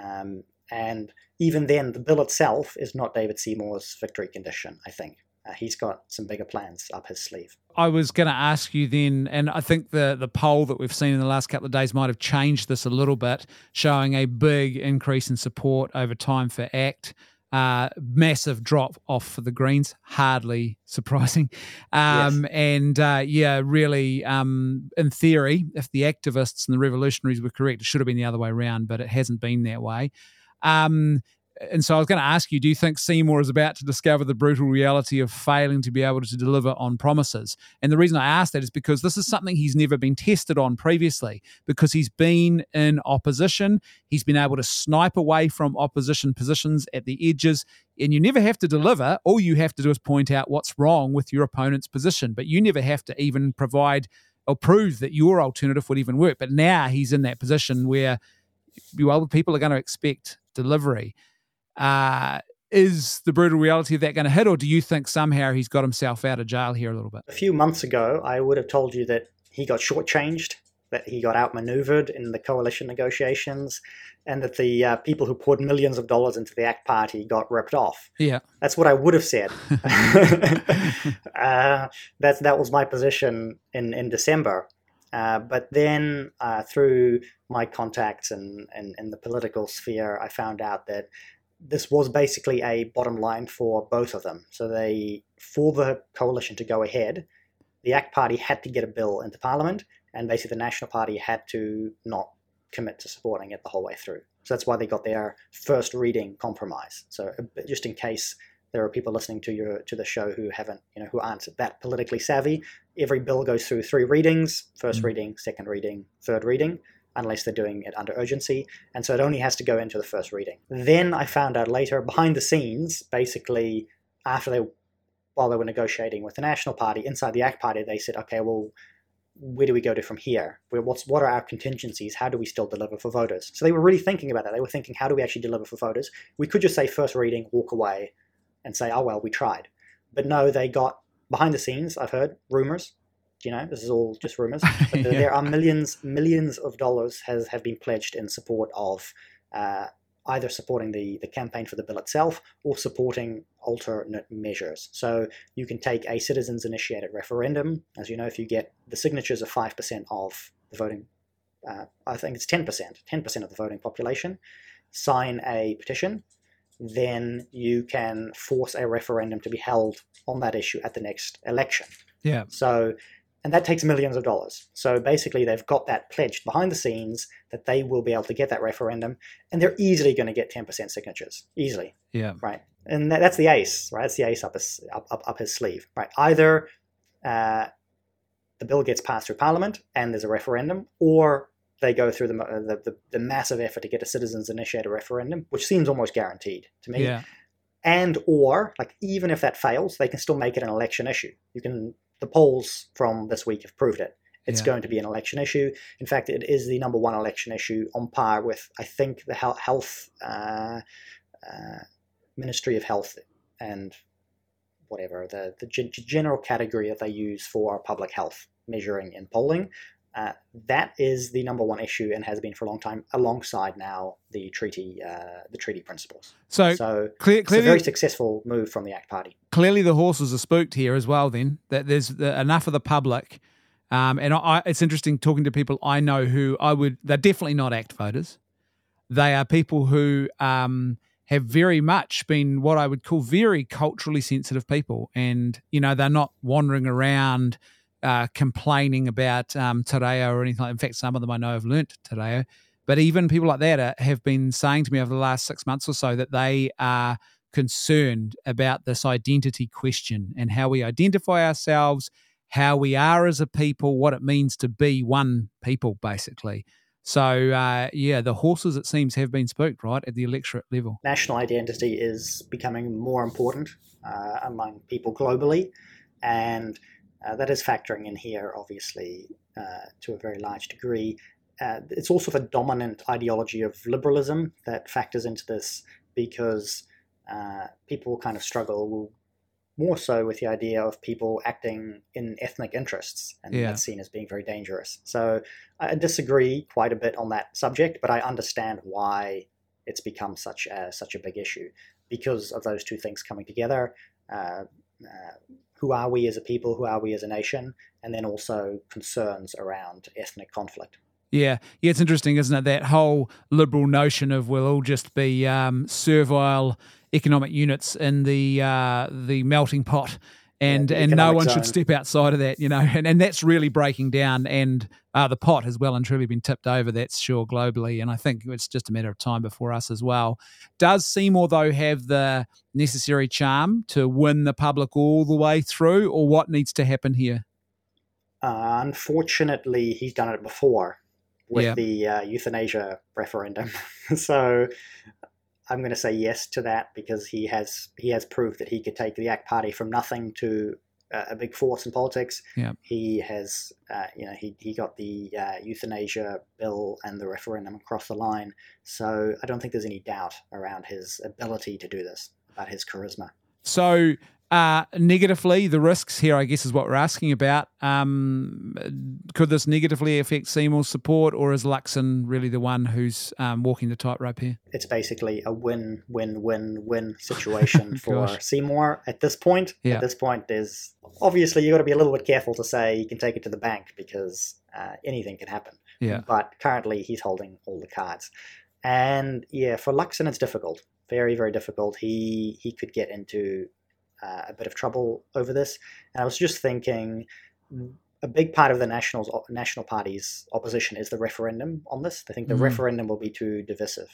Speaker 2: Um, And even then, the bill itself is not David Seymour's victory condition, I think. Uh, he's got some bigger plans up his sleeve.
Speaker 1: I was going to ask you then, and I think the the poll that we've seen in the last couple of days might have changed this a little bit, showing a big increase in support over time for ACT. Uh, massive drop off for the Greens, hardly surprising. Um, yes. And uh, yeah, really, um, in theory, if the activists and the revolutionaries were correct, it should have been the other way around, but it hasn't been that way. Um, and so I was going to ask you do you think Seymour is about to discover the brutal reality of failing to be able to deliver on promises? And the reason I ask that is because this is something he's never been tested on previously, because he's been in opposition. He's been able to snipe away from opposition positions at the edges. And you never have to deliver. All you have to do is point out what's wrong with your opponent's position, but you never have to even provide or prove that your alternative would even work. But now he's in that position where people are going to expect delivery. Uh, is the brutal reality of that going to hit, or do you think somehow he's got himself out of jail here a little bit?
Speaker 2: A few months ago, I would have told you that he got shortchanged, that he got outmaneuvered in the coalition negotiations, and that the uh, people who poured millions of dollars into the ACT Party got ripped off.
Speaker 1: Yeah,
Speaker 2: that's what I would have said. uh, that's that was my position in in December. Uh, but then, uh, through my contacts and in, in, in the political sphere, I found out that this was basically a bottom line for both of them. So they, for the coalition to go ahead, the ACT Party had to get a bill into Parliament, and basically the National Party had to not commit to supporting it the whole way through. So that's why they got their first reading compromise. So uh, just in case there are people listening to your to the show who haven't, you know, who aren't that politically savvy, every bill goes through three readings: 1st mm-hmm. reading, second reading, third reading unless they're doing it under urgency. And so it only has to go into the first reading. Then I found out later, behind the scenes, basically after they, while they were negotiating with the National Party, inside the ACT Party, they said, okay, well, where do we go to from here? What's what are our contingencies? How do we still deliver for voters? So they were really thinking about that. They were thinking, how do we actually deliver for voters? We could just say first reading, walk away, and say, oh well, we tried. But no, they got behind the scenes. I've heard rumors you know, this is all just rumors. But yeah. there are millions, millions of dollars has have been pledged in support of uh, either supporting the, the campaign for the bill itself or supporting alternate measures. So you can take a citizens initiated referendum. As you know, if you get the signatures of 5% of the voting, uh, I think it's 10%, 10% of the voting population, sign a petition, then you can force a referendum to be held on that issue at the next election.
Speaker 1: Yeah.
Speaker 2: So and that takes millions of dollars. So basically, they've got that pledged behind the scenes that they will be able to get that referendum, and they're easily going to get 10% signatures. Easily.
Speaker 1: Yeah.
Speaker 2: Right. And that, that's the ace, right? That's the ace up his, up, up, up his sleeve, right? Either uh, the bill gets passed through Parliament and there's a referendum, or they go through the, the, the, the massive effort to get a citizens initiated referendum, which seems almost guaranteed to me.
Speaker 1: Yeah.
Speaker 2: And or like even if that fails, they can still make it an election issue. You can the polls from this week have proved it. It's yeah. going to be an election issue. In fact, it is the number one election issue on par with, I think, the health uh, uh, Ministry of Health and whatever the the general category that they use for public health measuring in polling. Uh, that is the number one issue and has been for a long time, alongside now the treaty, uh, the treaty principles.
Speaker 1: So,
Speaker 2: so
Speaker 1: clear,
Speaker 2: clearly, a very successful move from the ACT Party.
Speaker 1: Clearly, the horses are spooked here as well. Then that there's enough of the public, um, and I, it's interesting talking to people I know who I would. They're definitely not ACT voters. They are people who um, have very much been what I would call very culturally sensitive people, and you know they're not wandering around uh, complaining about um, or anything. Like In fact, some of them I know have learnt Te But even people like that are, have been saying to me over the last six months or so that they are concerned about this identity question and how we identify ourselves, how we are as a people, what it means to be one people, basically. So, uh, yeah, the horses, it seems, have been spooked, right, at the electorate level.
Speaker 2: National identity is becoming more important uh, among people globally. And uh, that is factoring in here, obviously, uh, to a very large degree. Uh, it's also the dominant ideology of liberalism that factors into this because uh, people kind of struggle more so with the idea of people acting in ethnic interests, and yeah. that's seen as being very dangerous. So I disagree quite a bit on that subject, but I understand why it's become such a, such a big issue because of those two things coming together. Uh, uh, who are we as a people? Who are we as a nation? And then also concerns around ethnic conflict.
Speaker 1: Yeah, yeah, it's interesting, isn't it? That whole liberal notion of we'll all just be um, servile economic units in the uh, the melting pot, and
Speaker 2: Yeah,
Speaker 1: and no one
Speaker 2: zone.
Speaker 1: should step outside of that, you know, and and that's really breaking down, and uh, the pot has well and truly been tipped over. That's sure globally, and I think it's just a matter of time before us as well. Does Seymour though have the necessary charm to win the public all the way through, or what needs to happen here?
Speaker 2: Uh, unfortunately, he's done it before with
Speaker 1: Yeah.
Speaker 2: the uh, euthanasia referendum. so I'm going to say yes to that because he has he has proved that he could take the ACT Party from nothing to uh, a big force in politics.
Speaker 1: Yeah.
Speaker 2: He has, uh, you know, he, he got the uh, euthanasia bill and the referendum across the line. So I don't think there's any doubt around his ability to do this, about his charisma.
Speaker 1: So, uh, negatively, the risks here, I guess, is what we're asking about. Um, could this negatively affect Seymour's support, or is Luxon really the one who's um, walking the tightrope here?
Speaker 2: it's basically a win win win win situation for Seymour at this point.
Speaker 1: Yeah.
Speaker 2: At this point, there's obviously you've got to be a little bit careful to say you can take it to the bank because uh, anything can happen.
Speaker 1: Yeah.
Speaker 2: But currently, he's holding all the cards, and yeah, for Luxon, it's difficult, very very difficult. He he could get into uh, a bit of trouble over this, and I was just thinking. A big part of the nationals, national party's opposition is the referendum on this. They think the
Speaker 1: Mhm.
Speaker 2: referendum will be too divisive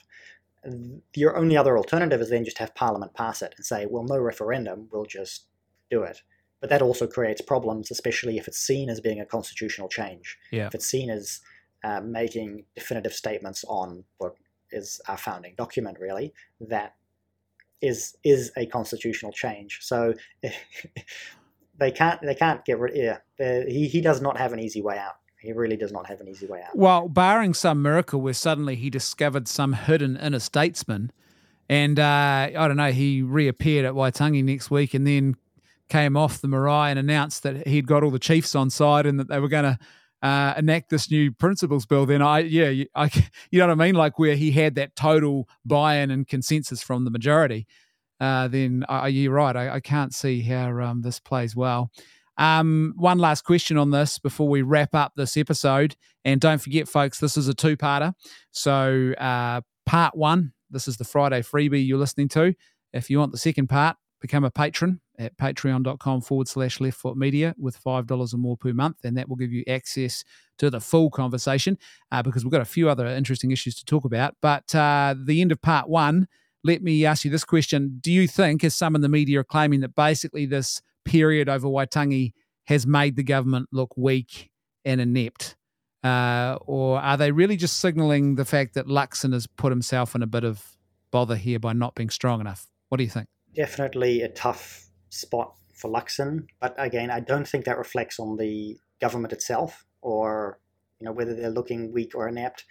Speaker 2: your only other alternative is then just have Parliament pass it and say, well, no referendum, we'll just do it. But that also creates problems, especially if it's seen as being a constitutional change.
Speaker 1: Yeah.
Speaker 2: If it's seen as uh, making definitive statements on what is our founding document, really, that is is a constitutional change. So they can't they can't get rid. Yeah, he he does not have an easy way out. He really does not have an easy way out.
Speaker 1: Well, barring some miracle where suddenly he discovered some hidden inner statesman, and uh, I don't know, he reappeared at Waitangi next week and then came off the marae and announced that he'd got all the chiefs on side and that they were going to uh, enact this new principles bill. Then I, yeah, I, you know what I mean, like where he had that total buy-in and consensus from the majority. Uh, then uh, you're right. I, I can't see how um, this plays well. Um, one last question on this before we wrap up this episode. And don't forget, folks, this is a two parter. So, uh, part one, this is the Friday freebie you're listening to. If you want the second part, become a patron at patreon.com forward slash left foot media with $5 or more per month. And that will give you access to the full conversation uh, because we've got a few other interesting issues to talk about. But uh, the end of part one, let me ask you this question. Do you think, as some in the media are claiming, that basically this period over Waitangi has made the government look weak and inept? Uh, or are they really just signalling the fact that Luxon has put himself in a bit of bother here by not being strong enough? What do you think?
Speaker 2: Definitely a tough spot for Luxon. But again, I don't think that reflects on the government itself or you know whether they're looking weak or inept.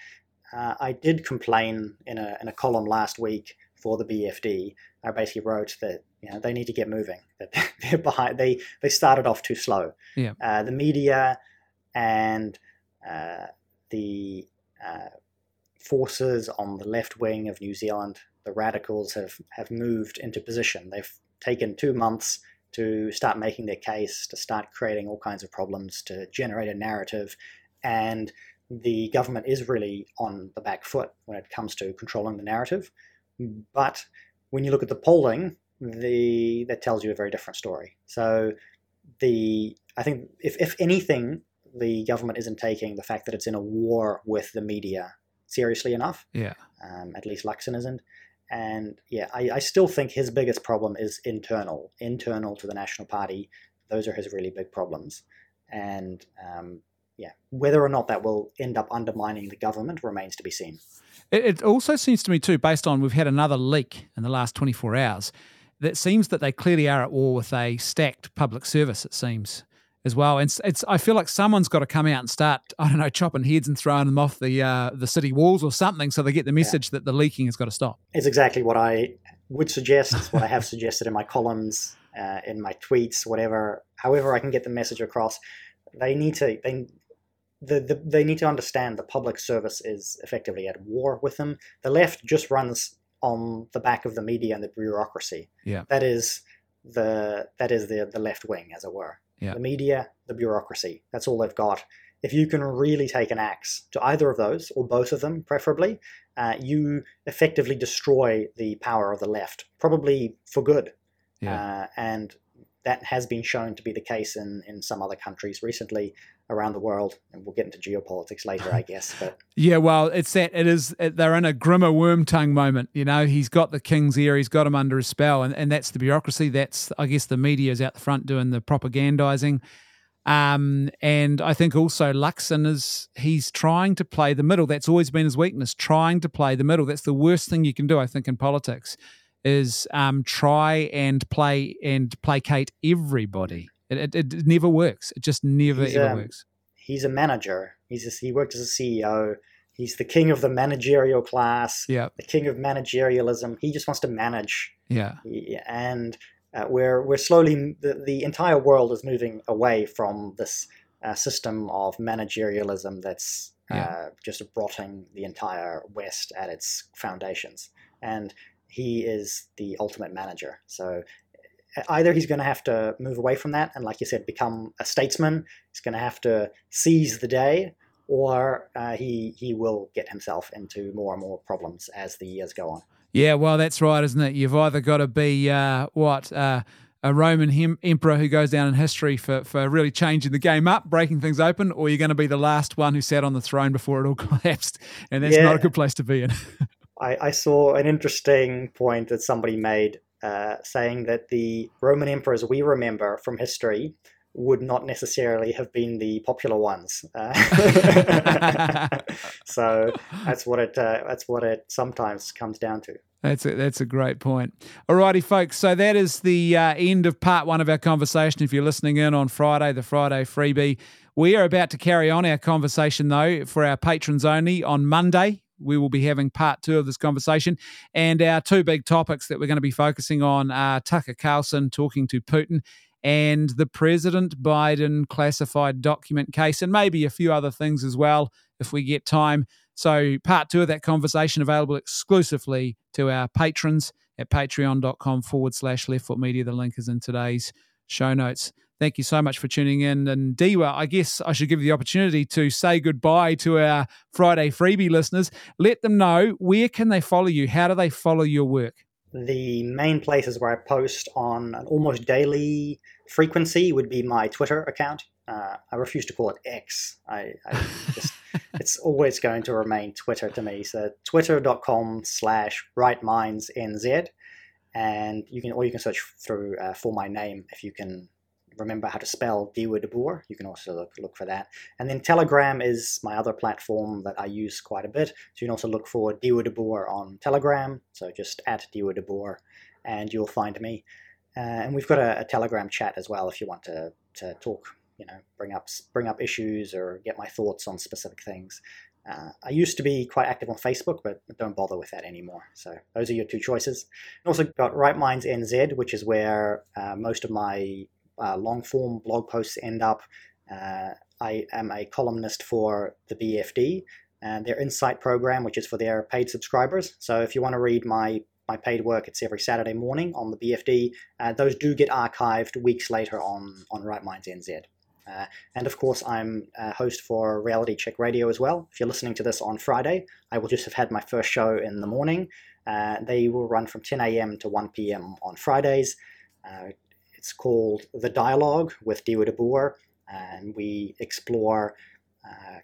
Speaker 2: Uh, I did complain in a in a column last week for the BFD. I basically wrote that you know they need to get moving. That they're behind. They they started off too slow.
Speaker 1: Yeah.
Speaker 2: Uh, the media and uh, the uh, forces on the left wing of New Zealand, the radicals have have moved into position. They've taken two months to start making their case, to start creating all kinds of problems, to generate a narrative, and the government is really on the back foot when it comes to controlling the narrative. But when you look at the polling, the that tells you a very different story. So the I think if, if anything, the government isn't taking the fact that it's in a war with the media seriously enough.
Speaker 1: Yeah.
Speaker 2: Um, at least Luxon isn't. And yeah, I, I still think his biggest problem is internal, internal to the National Party. Those are his really big problems. And um, yeah, whether or not that will end up undermining the government remains to be seen.
Speaker 1: It, it also seems to me, too, based on we've had another leak in the last 24 hours, that seems that they clearly are at war with a stacked public service, it seems. As well, and it's, it's. I feel like someone's got to come out and start. I don't know, chopping heads and throwing them off the uh, the city walls or something, so they get the message that the leaking has got to stop.
Speaker 2: It's exactly what I would suggest, it's what I have suggested in my columns, uh, in my tweets, whatever, however I can get the message across. They need to, they, the, the, they need to understand the public service is effectively at war with them. The left just runs on the back of the media and the bureaucracy.
Speaker 1: Yeah.
Speaker 2: That is the that is the the left wing, as it were.
Speaker 1: Yeah.
Speaker 2: The media, the bureaucracy. That's all they've got. If you can really take an axe to either of those, or both of them, preferably, uh, you effectively destroy the power of the left, probably for good.
Speaker 1: Yeah.
Speaker 2: Uh, and that has been shown to be the case in, in some other countries recently around the world. And we'll get into geopolitics later, I guess. But
Speaker 1: Yeah, well, it's that it is. They're in a Grima Wormtongue moment. You know, he's got the king's ear. He's got him under his spell, and, and that's the bureaucracy. That's I guess the media is out the front doing the propagandizing. Um, and I think also Luxon is he's trying to play the middle. That's always been his weakness, trying to play the middle. That's the worst thing you can do, I think, in politics, is um, try and play and placate everybody. It, it, it never works. It just never
Speaker 2: He's,
Speaker 1: ever
Speaker 2: um,
Speaker 1: works.
Speaker 2: he's a manager. He's a, he worked as a CEO. He's the king of the managerial class,
Speaker 1: Yeah,
Speaker 2: the king of managerialism. He just wants to manage.
Speaker 1: yeah,
Speaker 2: He- and uh, we're we're slowly the, the entire world is moving away from this uh, system of managerialism that's uh, just rotting the entire West at its foundations. And he is the ultimate manager. So either he's going to have to move away from that and, like you said, become a statesman. He's going to have to seize the day. Or uh, he he will get himself into more and more problems as the years go on.
Speaker 1: Yeah, well, that's right, isn't it? You've either got to be uh, what uh, a Roman hem- emperor who goes down in history for for really changing the game up, breaking things open, or you're going to be the last one who sat on the throne before it all collapsed, and that's not a good place to be in.
Speaker 2: I, I saw an interesting point that somebody made uh, saying that the Roman emperors we remember from history would not necessarily have been the popular ones. Uh, so that's what it uh, that's what it sometimes comes down to.
Speaker 1: That's a, that's a great point. Alrighty, folks. So that is the uh, end of part one of our conversation. If you're listening in on Friday, the Friday freebie, we are about to carry on our conversation though for our patrons only on Monday. We will be having part two of this conversation, and our two big topics that we're going to be focusing on are Tucker Carlson talking to Putin and the President Biden classified document case, and maybe a few other things as well if we get time. So, part two of that conversation available exclusively to our patrons at patreon.com forward slash left foot media. The link is in today's show notes. Thank you so much for tuning in. And Dieuwe, I guess I should give you the opportunity to say goodbye to our Friday freebie listeners. Let them know where can they follow you? How do they follow your work?
Speaker 2: The main places where I post on an almost daily frequency would be my Twitter account. Uh, I refuse to call it X. I, I just it's always going to remain Twitter to me. So twitter.com slash rightmindsnz. And you can, or you can search through uh, for my name if you can remember how to spell Dieuwe de Boer. You can also look, look for that. And then Telegram is my other platform that I use quite a bit. So you can also look for Dieuwe de Boer on Telegram. So just at Dieuwe de Boer, and you'll find me. Uh, and we've got a, a Telegram chat as well if you want to, to talk, you know, bring up bring up issues or get my thoughts on specific things. Uh, I used to be quite active on Facebook, but don't bother with that anymore. So those are your two choices. And also got Right Minds NZ, which is where uh, most of my uh, long form blog posts end up. Uh, I am a columnist for the BFD and their Insight program, which is for their paid subscribers. So if you want to read my my paid work, it's every Saturday morning on the BFD. Uh, those do get archived weeks later on on Right Minds NZ. Uh, and of course, I'm a host for Reality Check Radio as well. If you're listening to this on Friday, I will just have had my first show in the morning. Uh, they will run from 10 a.m. to 1 p.m. on Fridays. Uh, it's called The Dialogue with Dieuwe de Boer, and we explore uh,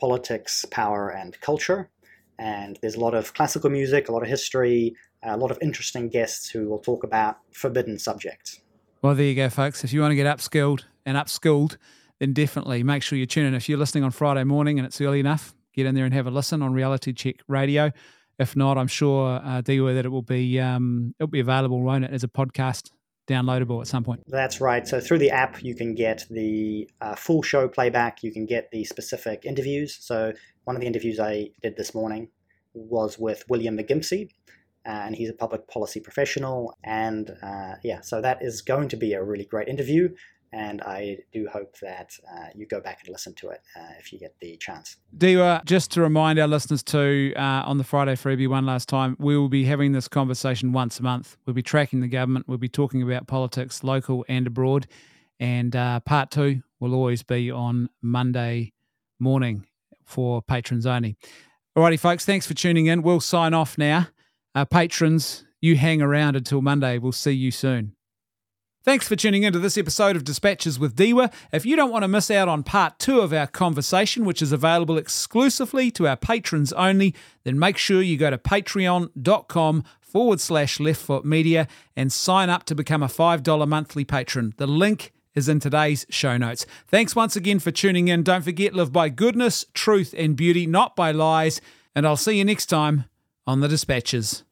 Speaker 2: politics, power, and culture. And there's a lot of classical music, a lot of history, a lot of interesting guests who will talk about forbidden subjects.
Speaker 1: Well, there you go, folks. If you want to get upskilled and upskilled, then definitely make sure you tune in. If you're listening on Friday morning and it's early enough, get in there and have a listen on Reality Check Radio. If not, I'm sure, uh, Dieuwe, that it will be um, it'll be available, won't it, as a podcast downloadable at some point.
Speaker 2: That's right. So through the app, you can get the uh, full show playback. You can get the specific interviews. So one of the interviews I did this morning was with William McGimpsey, and he's a public policy professional. And uh, yeah, so that is going to be a really great interview. And I do hope that uh, you go back and listen to it uh, if you get the chance.
Speaker 1: Dieuwe, just to remind our listeners too, uh, on the Friday freebie one last time, we will be having this conversation once a month. We'll be tracking the government. We'll be talking about politics, local and abroad. And uh, part two will always be on Monday morning for patrons only. Alrighty, folks, thanks for tuning in. We'll sign off now. Uh, patrons, you hang around until Monday. We'll see you soon. Thanks for tuning into this episode of Dispatches with Dieuwe. If you don't want to miss out on part two of our conversation, which is available exclusively to our patrons only, then make sure you go to patreon.com forward slash leftfoot media and sign up to become a $5 monthly patron. The link is in today's show notes. Thanks once again for tuning in. Don't forget, live by goodness, truth, and beauty, not by lies. And I'll see you next time on the Dispatches.